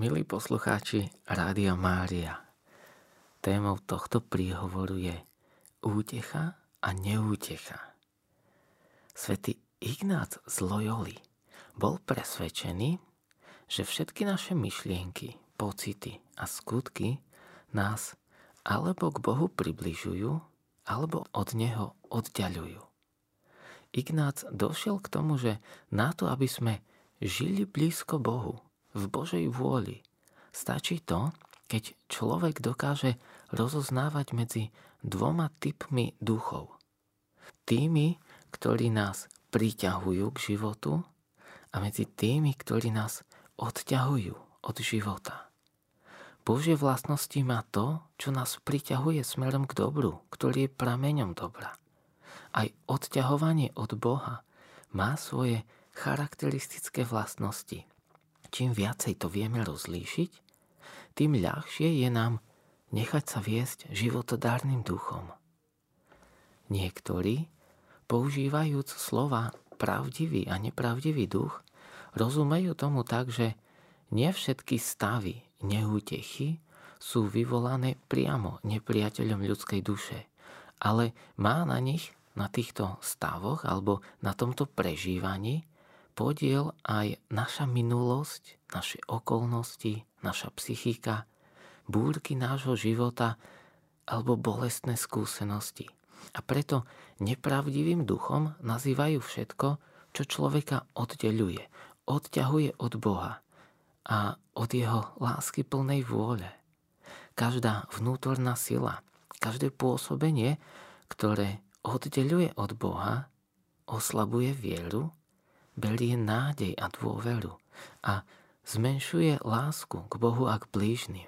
Milí poslucháči Rádia Mária, témou tohto príhovoru je útecha a neútecha. Svetý Ignác z Loyoli bol presvedčený, že všetky naše myšlienky, pocity a skutky nás alebo k Bohu približujú, alebo od Neho oddialujú. Ignác došiel k tomu, že na to, aby sme žili blízko Bohu, v Božej vôli. Stačí to, keď človek dokáže rozoznávať medzi dvoma typmi duchov. Tými, ktorí nás priťahujú k životu a medzi tými, ktorí nás odťahujú od života. Božie vlastnosti má to, čo nás priťahuje smerom k dobru, ktorý je prameňom dobra. Aj odťahovanie od Boha má svoje charakteristické vlastnosti, čím viacej to vieme rozlíšiť, tým ľahšie je nám nechať sa viesť životodárnym duchom. Niektorí, používajúc slova pravdivý a nepravdivý duch, rozumejú tomu tak, že nie všetky stavy neútechy sú vyvolané priamo nepriateľom ľudskej duše, ale má na nich, na týchto stavoch alebo na tomto prežívaní podiel aj naša minulosť, naše okolnosti, naša psychika, búrky nášho života alebo bolestné skúsenosti. A preto nepravdivým duchom nazývajú všetko, čo človeka oddeluje, odťahuje od Boha a od jeho lásky plnej vôle. Každá vnútorná sila, každé pôsobenie, ktoré oddeluje od Boha, oslabuje vieru berie nádej a dôveru a zmenšuje lásku k Bohu a k blížnym.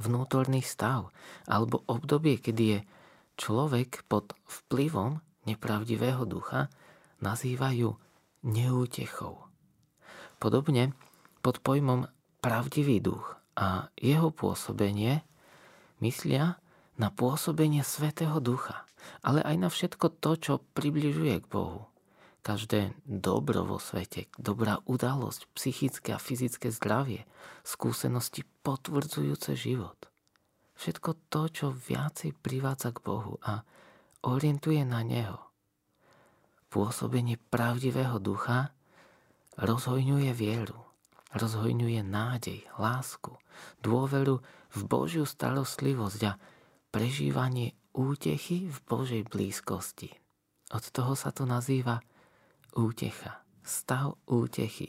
Vnútorný stav alebo obdobie, kedy je človek pod vplyvom nepravdivého ducha, nazývajú neútechou. Podobne pod pojmom pravdivý duch a jeho pôsobenie myslia na pôsobenie Svetého Ducha, ale aj na všetko to, čo približuje k Bohu každé dobro vo svete, dobrá udalosť, psychické a fyzické zdravie, skúsenosti potvrdzujúce život. Všetko to, čo viacej privádza k Bohu a orientuje na Neho. Pôsobenie pravdivého ducha rozhojňuje vieru, rozhojňuje nádej, lásku, dôveru v Božiu starostlivosť a prežívanie útechy v Božej blízkosti. Od toho sa to nazýva útecha, stav útechy.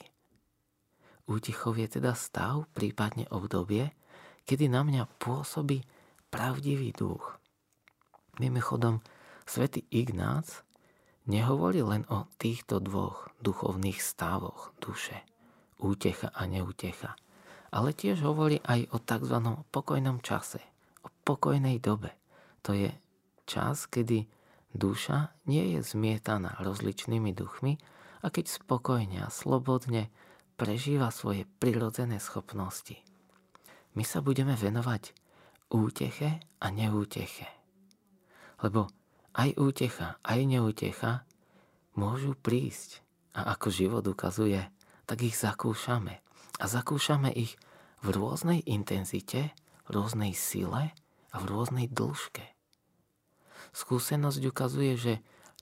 Útichov je teda stav, prípadne obdobie, kedy na mňa pôsobí pravdivý duch. Mimochodom, svätý Ignác nehovorí len o týchto dvoch duchovných stavoch duše, útecha a neútecha, ale tiež hovorí aj o tzv. pokojnom čase, o pokojnej dobe. To je čas, kedy Duša nie je zmietaná rozličnými duchmi a keď spokojne a slobodne prežíva svoje prirodzené schopnosti. My sa budeme venovať úteche a neúteche. Lebo aj útecha, aj neútecha môžu prísť a ako život ukazuje, tak ich zakúšame. A zakúšame ich v rôznej intenzite, v rôznej sile a v rôznej dĺžke skúsenosť ukazuje, že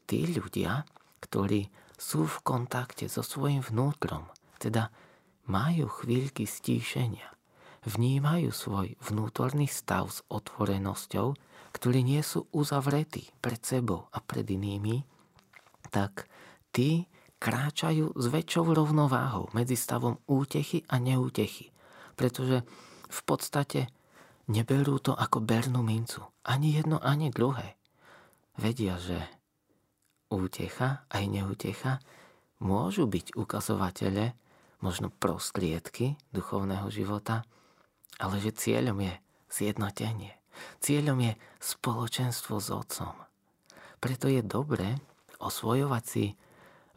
tí ľudia, ktorí sú v kontakte so svojím vnútrom, teda majú chvíľky stíšenia, vnímajú svoj vnútorný stav s otvorenosťou, ktorí nie sú uzavretí pred sebou a pred inými, tak tí kráčajú s väčšou rovnováhou medzi stavom útechy a neútechy, pretože v podstate neberú to ako bernú mincu. Ani jedno, ani druhé vedia, že útecha aj neútecha môžu byť ukazovatele, možno prostriedky duchovného života, ale že cieľom je zjednotenie. Cieľom je spoločenstvo s Otcom. Preto je dobré osvojovať si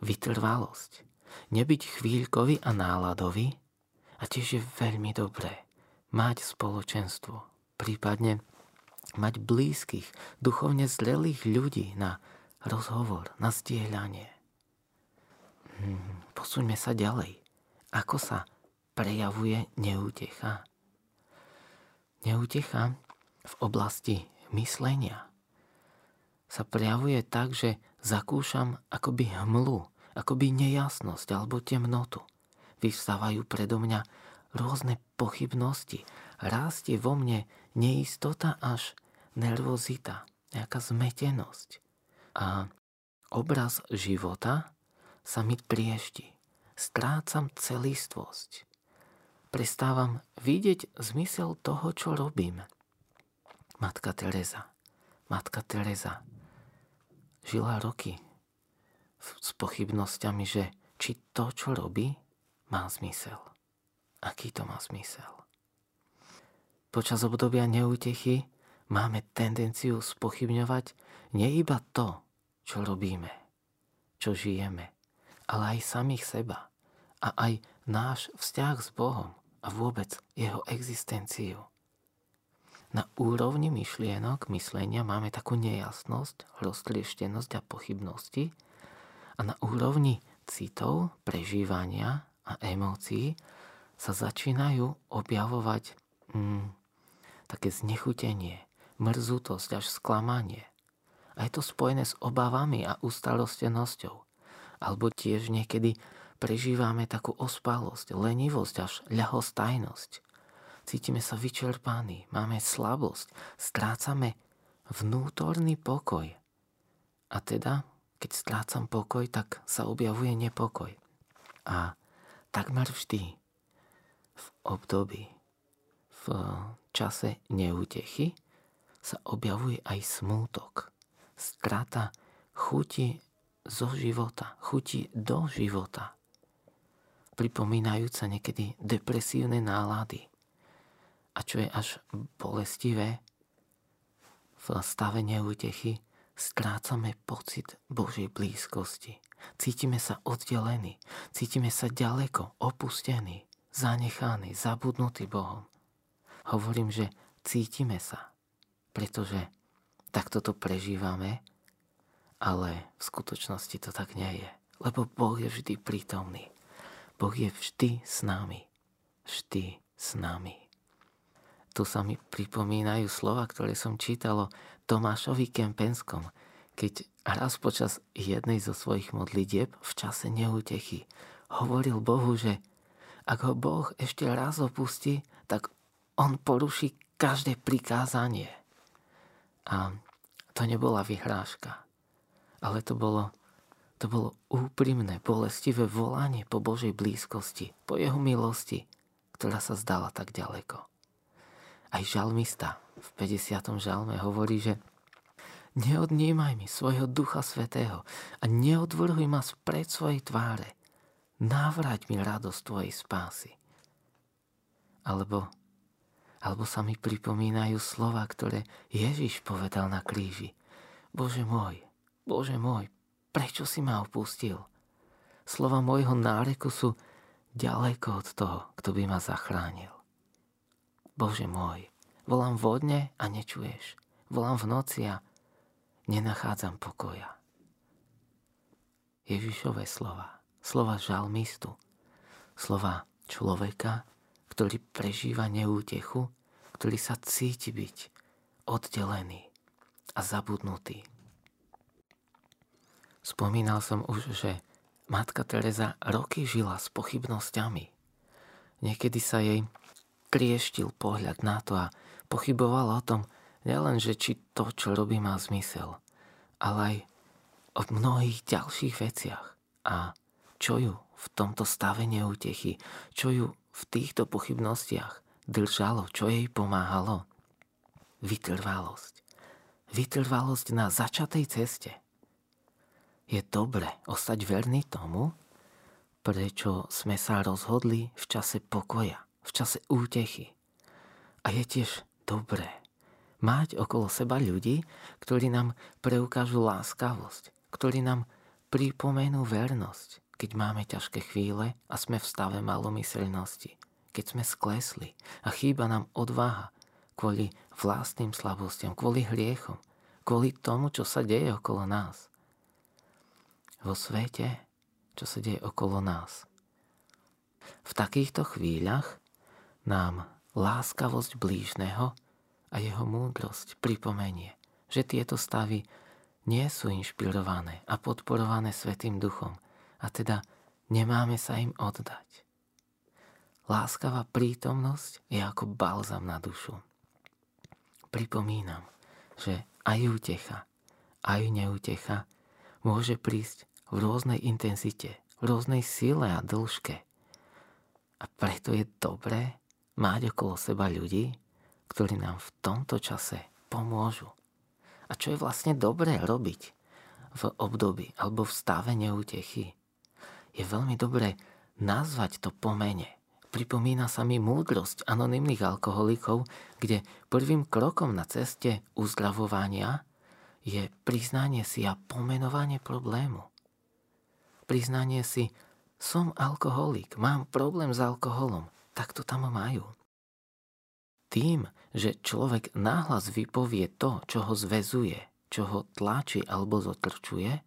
vytrvalosť. Nebyť chvíľkový a náladový a tiež je veľmi dobré mať spoločenstvo, prípadne mať blízkych, duchovne zrelých ľudí na rozhovor, na zdieľanie. Hmm, posuňme sa ďalej. Ako sa prejavuje neútecha? Neútecha v oblasti myslenia sa prejavuje tak, že zakúšam akoby hmlu, akoby nejasnosť alebo temnotu. Vyvstávajú predo mňa rôzne pochybnosti. Rastie vo mne neistota až nervozita, nejaká zmetenosť. A obraz života sa mi priešti. Strácam celistvosť. Prestávam vidieť zmysel toho, čo robím. Matka Teresa. Matka Teresa žila roky s pochybnosťami, že či to, čo robí, má zmysel. Aký to má zmysel? Počas obdobia neútechy máme tendenciu spochybňovať nie iba to, čo robíme, čo žijeme, ale aj samých seba a aj náš vzťah s Bohom a vôbec jeho existenciu. Na úrovni myšlienok, myslenia máme takú nejasnosť, roztrieštenosť a pochybnosti a na úrovni citov, prežívania a emócií sa začínajú objavovať mm, také znechutenie, mrzutosť až sklamanie. A je to spojené s obavami a ustarostenosťou. Alebo tiež niekedy prežívame takú ospalosť, lenivosť až ľahostajnosť cítime sa vyčerpaní, máme slabosť, strácame vnútorný pokoj. A teda, keď strácam pokoj, tak sa objavuje nepokoj. A takmer vždy v období, v čase neútechy sa objavuje aj smútok. Strata chuti zo života, chuti do života. Pripomínajúca niekedy depresívne nálady. A čo je až bolestivé, v stave neútechy strácame pocit Božej blízkosti. Cítime sa oddelení, cítime sa ďaleko, opustení, zanechaní, zabudnutí Bohom. Hovorím, že cítime sa, pretože takto to prežívame, ale v skutočnosti to tak nie je. Lebo Boh je vždy prítomný. Boh je vždy s nami. Vždy s nami tu sa mi pripomínajú slova, ktoré som čítalo Tomášovi Kempenskom, keď raz počas jednej zo svojich modlitieb v čase neútechy hovoril Bohu, že ak ho Boh ešte raz opustí, tak on poruší každé prikázanie. A to nebola vyhrážka, ale to bolo, to bolo úprimné, bolestivé volanie po Božej blízkosti, po jeho milosti, ktorá sa zdala tak ďaleko. Aj žalmista v 50. žalme hovorí, že neodnímaj mi svojho Ducha Svetého a neodvrhuj ma spred svojej tváre. Navrať mi radosť tvojej spásy. Alebo, alebo sa mi pripomínajú slova, ktoré Ježiš povedal na kríži. Bože môj, Bože môj, prečo si ma opustil? Slova môjho náreku sú ďaleko od toho, kto by ma zachránil. Bože môj, volám vodne a nečuješ. Volám v noci a nenachádzam pokoja. Ježišové slova, slova žalmistu, slova človeka, ktorý prežíva neútechu, ktorý sa cíti byť oddelený a zabudnutý. Spomínal som už, že matka Teresa roky žila s pochybnosťami. Niekedy sa jej trieštil pohľad na to a pochyboval o tom, nielen, že či to, čo robí, má zmysel, ale aj o mnohých ďalších veciach. A čo ju v tomto stave neútechy, čo ju v týchto pochybnostiach držalo, čo jej pomáhalo? Vytrvalosť. Vytrvalosť na začatej ceste. Je dobre ostať verný tomu, prečo sme sa rozhodli v čase pokoja v čase útechy. A je tiež dobré mať okolo seba ľudí, ktorí nám preukážu láskavosť, ktorí nám pripomenú vernosť, keď máme ťažké chvíle a sme v stave malomyselnosti, keď sme sklesli a chýba nám odvaha kvôli vlastným slabostiam, kvôli hriechom, kvôli tomu, čo sa deje okolo nás. Vo svete, čo sa deje okolo nás. v takýchto chvíľach nám láskavosť blížneho a jeho múdrosť pripomenie, že tieto stavy nie sú inšpirované a podporované Svetým duchom a teda nemáme sa im oddať. Láskavá prítomnosť je ako balzam na dušu. Pripomínam, že aj útecha, aj neútecha môže prísť v rôznej intenzite, v rôznej sile a dĺžke. A preto je dobré mať okolo seba ľudí, ktorí nám v tomto čase pomôžu. A čo je vlastne dobré robiť v období alebo v stave neútechy? Je veľmi dobré nazvať to pomene pripomína sa mi múdrosť anonimných alkoholikov, kde prvým krokom na ceste uzdravovania je priznanie si a pomenovanie problému. Priznanie si, som alkoholik, mám problém s alkoholom, tak to tam majú. Tým, že človek náhlas vypovie to, čo ho zvezuje, čo ho tlačí alebo zotrčuje,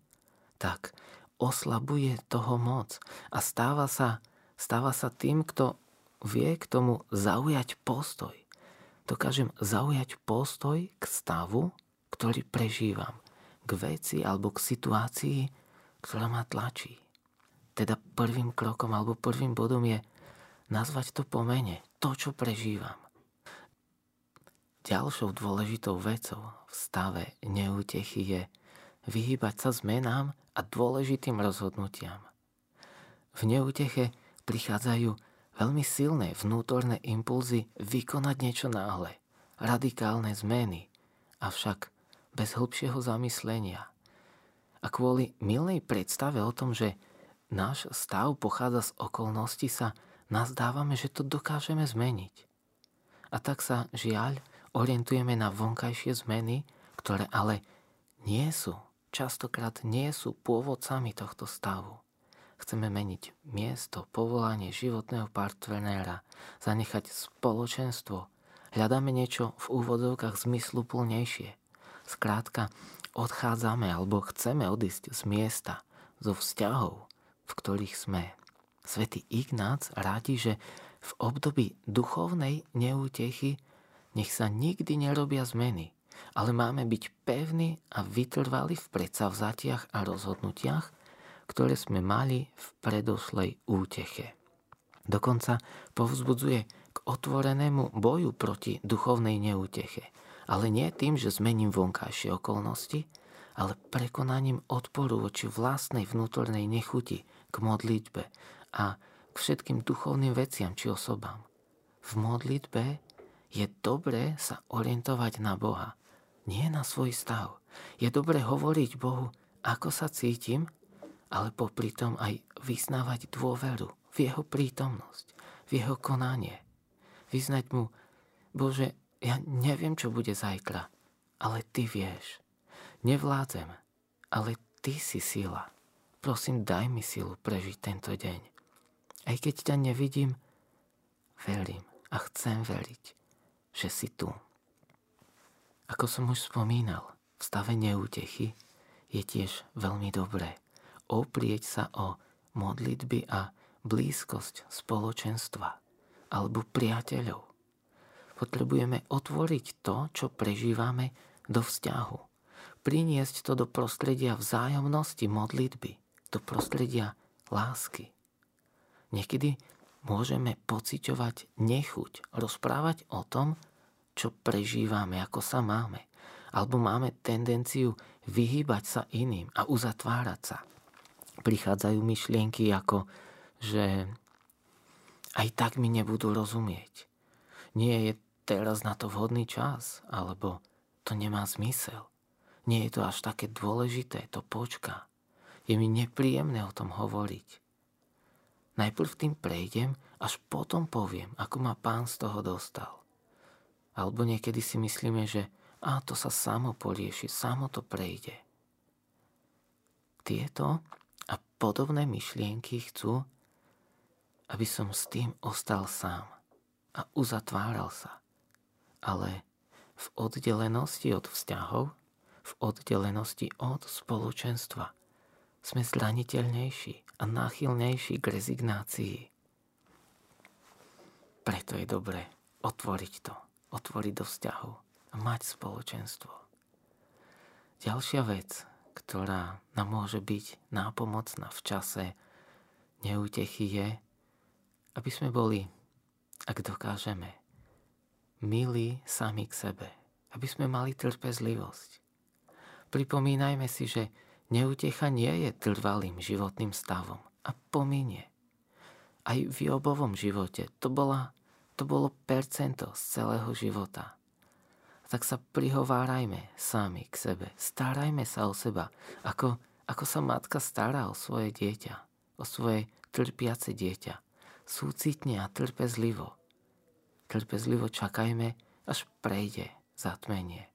tak oslabuje toho moc a stáva sa stáva sa tým, kto vie k tomu zaujať postoj. Dokážem zaujať postoj k stavu, ktorý prežívam, k veci alebo k situácii, ktorá ma tlačí. Teda prvým krokom alebo prvým bodom je nazvať to po mene, to, čo prežívam. Ďalšou dôležitou vecou v stave neútechy je vyhýbať sa zmenám a dôležitým rozhodnutiam. V neúteche prichádzajú veľmi silné vnútorné impulzy vykonať niečo náhle, radikálne zmeny, avšak bez hĺbšieho zamyslenia. A kvôli milnej predstave o tom, že náš stav pochádza z okolností, sa nazdávame, že to dokážeme zmeniť. A tak sa, žiaľ, orientujeme na vonkajšie zmeny, ktoré ale nie sú, častokrát nie sú pôvodcami tohto stavu. Chceme meniť miesto, povolanie životného partnera, zanechať spoločenstvo. Hľadáme niečo v úvodzovkách zmysluplnejšie. Skrátka, odchádzame alebo chceme odísť z miesta, zo vzťahov, v ktorých sme. Svetý Ignác rádi, že v období duchovnej neútechy nech sa nikdy nerobia zmeny, ale máme byť pevní a vytrvali v predsavzatiach a rozhodnutiach, ktoré sme mali v predošlej úteche. Dokonca povzbudzuje k otvorenému boju proti duchovnej neúteche, ale nie tým, že zmením vonkajšie okolnosti, ale prekonaním odporu voči vlastnej vnútornej nechuti k modlitbe a k všetkým duchovným veciam či osobám. V modlitbe je dobré sa orientovať na Boha, nie na svoj stav. Je dobré hovoriť Bohu, ako sa cítim ale popri tom aj vyznávať dôveru v jeho prítomnosť, v jeho konanie. Vyznať mu, Bože, ja neviem, čo bude zajtra, ale Ty vieš. Nevládzem, ale Ty si sila. Prosím, daj mi silu prežiť tento deň. Aj keď ťa nevidím, verím a chcem veriť, že si tu. Ako som už spomínal, v stave neútechy je tiež veľmi dobré oprieť sa o modlitby a blízkosť spoločenstva alebo priateľov. Potrebujeme otvoriť to, čo prežívame do vzťahu. Priniesť to do prostredia vzájomnosti modlitby, do prostredia lásky. Niekedy môžeme pociťovať nechuť rozprávať o tom, čo prežívame, ako sa máme. Alebo máme tendenciu vyhýbať sa iným a uzatvárať sa prichádzajú myšlienky ako, že aj tak mi nebudú rozumieť. Nie je teraz na to vhodný čas, alebo to nemá zmysel. Nie je to až také dôležité, to počká. Je mi nepríjemné o tom hovoriť. Najprv tým prejdem, až potom poviem, ako ma pán z toho dostal. Alebo niekedy si myslíme, že a to sa samo porieši, samo to prejde. Tieto a podobné myšlienky chcú, aby som s tým ostal sám a uzatváral sa. Ale v oddelenosti od vzťahov, v oddelenosti od spoločenstva sme zraniteľnejší a náchylnejší k rezignácii. preto je dobré otvoriť to, otvoriť do vzťahu a mať spoločenstvo. Ďalšia vec, ktorá nám môže byť nápomocná v čase neútechy je, aby sme boli, ak dokážeme, milí sami k sebe, aby sme mali trpezlivosť. Pripomínajme si, že neútecha nie je trvalým životným stavom a pominie. Aj v Jobovom živote to, bola, to bolo percento z celého života tak sa prihovárajme sami k sebe. Starajme sa o seba, ako, ako sa matka stará o svoje dieťa, o svoje trpiace dieťa. Súcitne a trpezlivo. Trpezlivo čakajme, až prejde zatmenie.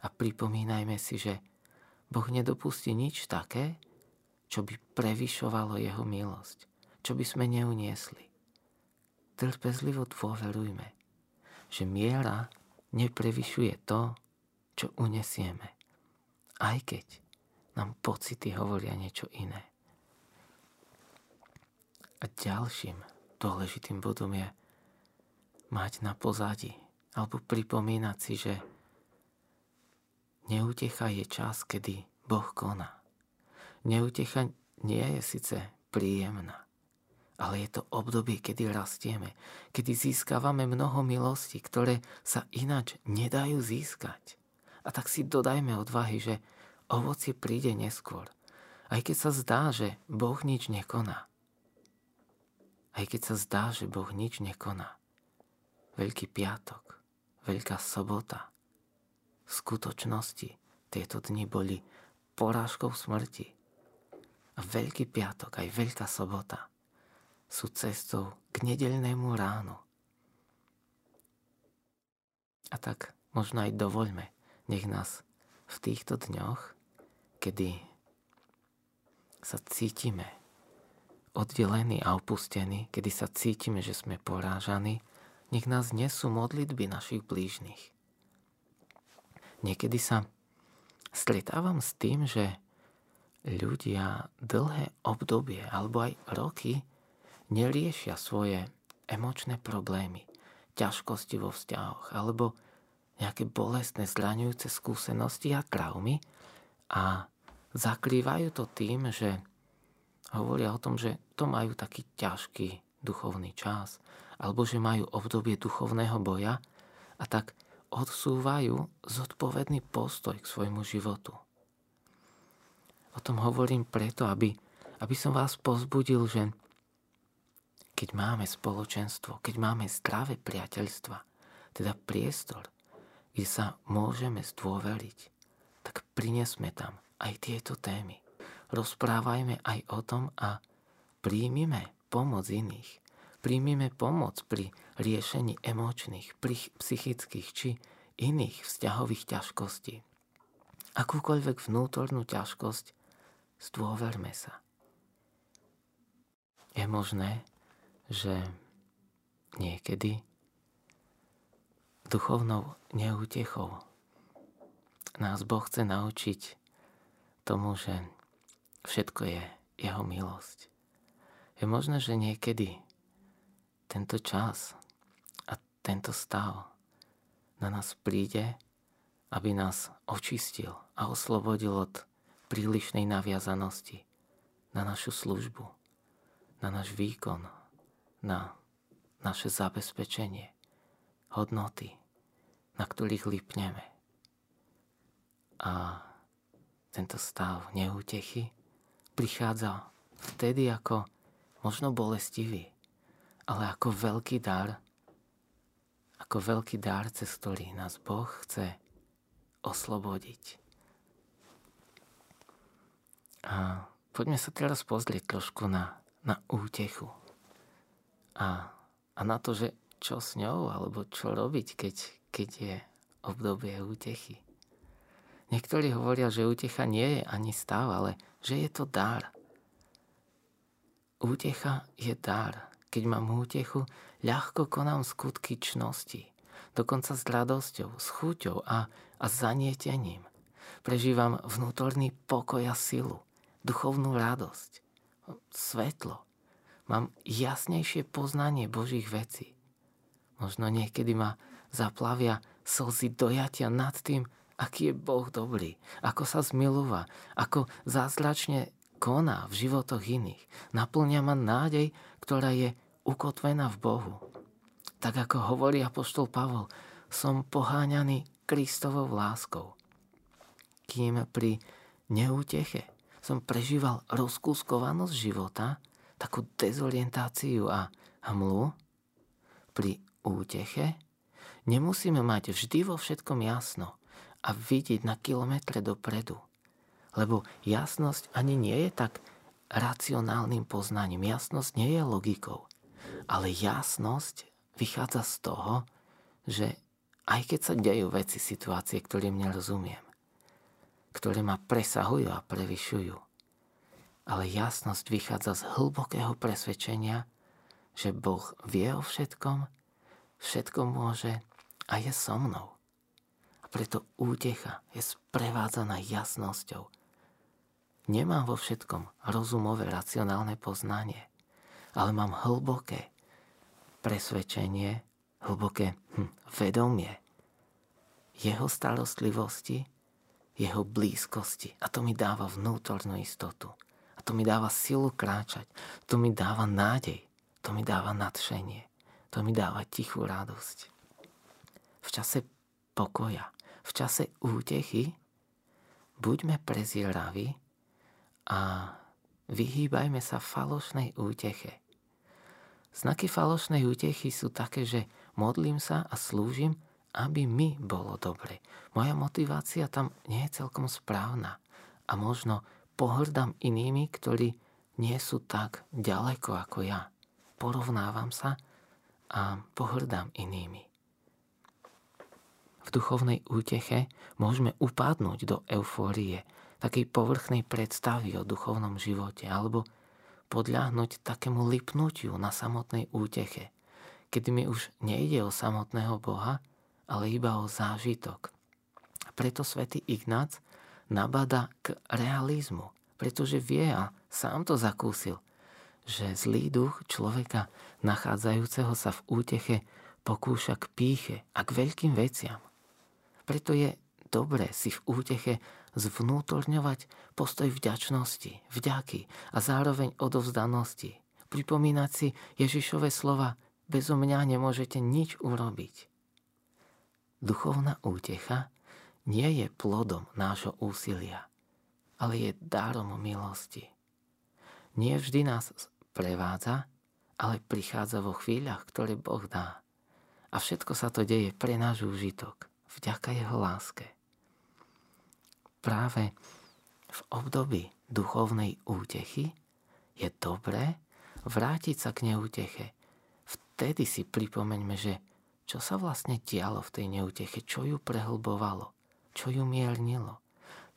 A pripomínajme si, že Boh nedopustí nič také, čo by prevyšovalo jeho milosť, čo by sme neuniesli. Trpezlivo dôverujme, že miera neprevyšuje to, čo unesieme. Aj keď nám pocity hovoria niečo iné. A ďalším dôležitým bodom je mať na pozadí alebo pripomínať si, že neutecha je čas, kedy Boh koná. Neutecha nie je síce príjemná, ale je to obdobie, kedy rastieme, kedy získavame mnoho milostí, ktoré sa ináč nedajú získať. A tak si dodajme odvahy, že ovocie príde neskôr. Aj keď sa zdá, že Boh nič nekoná. Aj keď sa zdá, že Boh nič nekoná. Veľký piatok, Veľká sobota. V skutočnosti tieto dni boli porážkou smrti. A Veľký piatok, aj Veľká sobota – sú cestou k nedeľnému ránu. A tak možno aj dovoľme, nech nás v týchto dňoch, kedy sa cítime oddelení a opustení, kedy sa cítime, že sme porážaní, nech nás nesú modlitby našich blížnych. Niekedy sa stretávam s tým, že ľudia dlhé obdobie alebo aj roky neriešia svoje emočné problémy, ťažkosti vo vzťahoch alebo nejaké bolestné, zraňujúce skúsenosti a traumy a zakrývajú to tým, že hovoria o tom, že to majú taký ťažký duchovný čas alebo že majú obdobie duchovného boja a tak odsúvajú zodpovedný postoj k svojmu životu. O tom hovorím preto, aby, aby som vás pozbudil, že keď máme spoločenstvo, keď máme zdravé priateľstva, teda priestor, kde sa môžeme zdôveriť, tak prinesme tam aj tieto témy. Rozprávajme aj o tom a príjmime pomoc iných. Príjmime pomoc pri riešení emočných, psychických či iných vzťahových ťažkostí. Akúkoľvek vnútornú ťažkosť, zdôverme sa. Je možné, že niekedy duchovnou neútechou nás Boh chce naučiť tomu, že všetko je jeho milosť. Je možné, že niekedy tento čas a tento stav na nás príde, aby nás očistil a oslobodil od prílišnej naviazanosti na našu službu, na náš výkon, na naše zabezpečenie, hodnoty, na ktorých lipneme. A tento stav neútechy prichádza vtedy ako možno bolestivý, ale ako veľký dar, ako veľký dar, cez ktorý nás Boh chce oslobodiť. A poďme sa teraz pozrieť trošku na, na útechu a, a na to, že čo s ňou, alebo čo robiť, keď, keď je obdobie útechy. Niektorí hovoria, že útecha nie je ani stav, ale že je to dar. Útecha je dar. Keď mám útechu, ľahko konám skutky čnosti. Dokonca s radosťou, s chuťou a, a zanietením. Prežívam vnútorný pokoj a silu, duchovnú radosť, svetlo, Mám jasnejšie poznanie Božích vecí. Možno niekedy ma zaplavia slzy dojatia nad tým, aký je Boh dobrý, ako sa zmilúva, ako zázračne koná v životoch iných. Naplňa ma nádej, ktorá je ukotvená v Bohu. Tak ako hovorí apoštol Pavol, som poháňaný Kristovou láskou. Kým pri neúteche som prežíval rozkúskovanosť života, takú dezorientáciu a hmlu, pri úteche nemusíme mať vždy vo všetkom jasno a vidieť na kilometre dopredu. Lebo jasnosť ani nie je tak racionálnym poznaním. Jasnosť nie je logikou. Ale jasnosť vychádza z toho, že aj keď sa dejú veci, situácie, ktorým nerozumiem, ktoré ma presahujú a prevyšujú, ale jasnosť vychádza z hlbokého presvedčenia, že Boh vie o všetkom, všetko môže a je so mnou. A preto útecha je sprevádzaná jasnosťou. Nemám vo všetkom rozumové, racionálne poznanie, ale mám hlboké presvedčenie, hlboké hm, vedomie jeho starostlivosti, jeho blízkosti. A to mi dáva vnútornú istotu. To mi dáva silu kráčať. To mi dáva nádej. To mi dáva nadšenie. To mi dáva tichú radosť. V čase pokoja, v čase útechy buďme prezieraví a vyhýbajme sa falošnej úteche. Znaky falošnej útechy sú také, že modlím sa a slúžim, aby mi bolo dobre. Moja motivácia tam nie je celkom správna a možno pohrdám inými, ktorí nie sú tak ďaleko ako ja. Porovnávam sa a pohrdám inými. V duchovnej úteche môžeme upadnúť do eufórie, takej povrchnej predstavy o duchovnom živote, alebo podľahnuť takému lipnutiu na samotnej úteche, kedy mi už nejde o samotného Boha, ale iba o zážitok. Preto svätý Ignác nabada k realizmu, pretože vie a sám to zakúsil – že zlý duch človeka nachádzajúceho sa v úteche pokúša k píche a k veľkým veciam. Preto je dobré si v úteche zvnútorňovať postoj vďačnosti, vďaky a zároveň odovzdanosti. Pripomínať si Ježišove slova, bezo mňa nemôžete nič urobiť. Duchovná útecha nie je plodom nášho úsilia, ale je dárom milosti. Nie vždy nás prevádza, ale prichádza vo chvíľach, ktoré Boh dá. A všetko sa to deje pre náš úžitok, vďaka Jeho láske. Práve v období duchovnej útechy je dobré vrátiť sa k neúteche. Vtedy si pripomeňme, že čo sa vlastne dialo v tej neúteche, čo ju prehlbovalo, čo ju miernilo.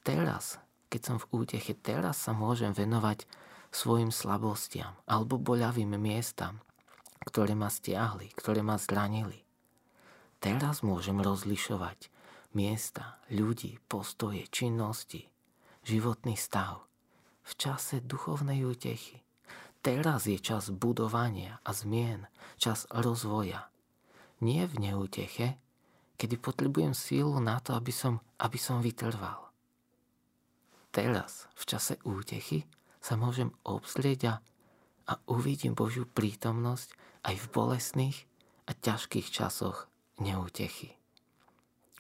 Teraz, keď som v úteche, teraz sa môžem venovať svojim slabostiam alebo boľavým miestam, ktoré ma stiahli, ktoré ma zranili. Teraz môžem rozlišovať miesta, ľudí, postoje, činnosti, životný stav v čase duchovnej útechy. Teraz je čas budovania a zmien, čas rozvoja. Nie v neúteche, kedy potrebujem sílu na to, aby som, aby som vytrval. Teraz, v čase útechy, sa môžem obzrieť a, a uvidím Božiu prítomnosť aj v bolestných a ťažkých časoch neútechy.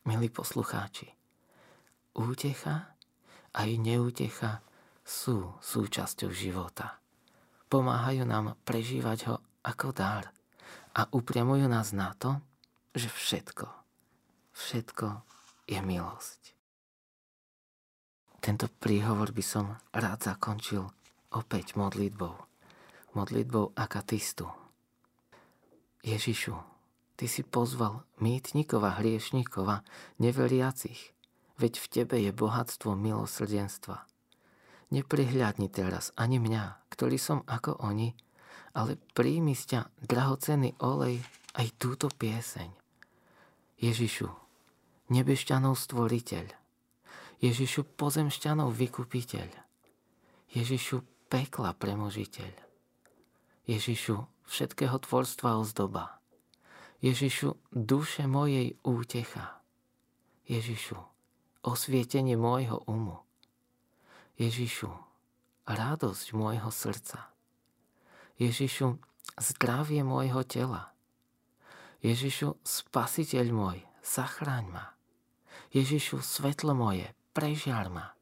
Milí poslucháči, útecha aj neútecha sú súčasťou života. Pomáhajú nám prežívať ho ako dar a upriamujú nás na to, že všetko, všetko je milosť. Tento príhovor by som rád zakončil opäť modlitbou. Modlitbou akatistu. Ježišu, Ty si pozval mýtnikova, hriešnikova, neveriacich, veď v Tebe je bohatstvo milosrdenstva. Neprihľadni teraz ani mňa, ktorý som ako oni, ale príjmi z ťa drahocenný olej aj túto pieseň. Ježišu, nebešťanov stvoriteľ, Ježišu pozemšťanov vykupiteľ, Ježišu pekla premožiteľ. Ježišu, všetkého tvorstva ozdoba. Ježišu, duše mojej útecha. Ježišu, osvietenie môjho umu. Ježišu, radosť môjho srdca. Ježišu, zdravie môjho tela. Ježišu, spasiteľ môj, zachráň ma. Ježišu, svetlo moje, prežiar ma.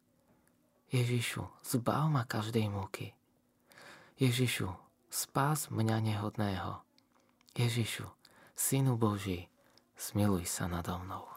Ježišu, zbav ma každej múky. Ježišu, spás mňa nehodného. Ježišu, Synu Boží, smiluj sa nado mnou.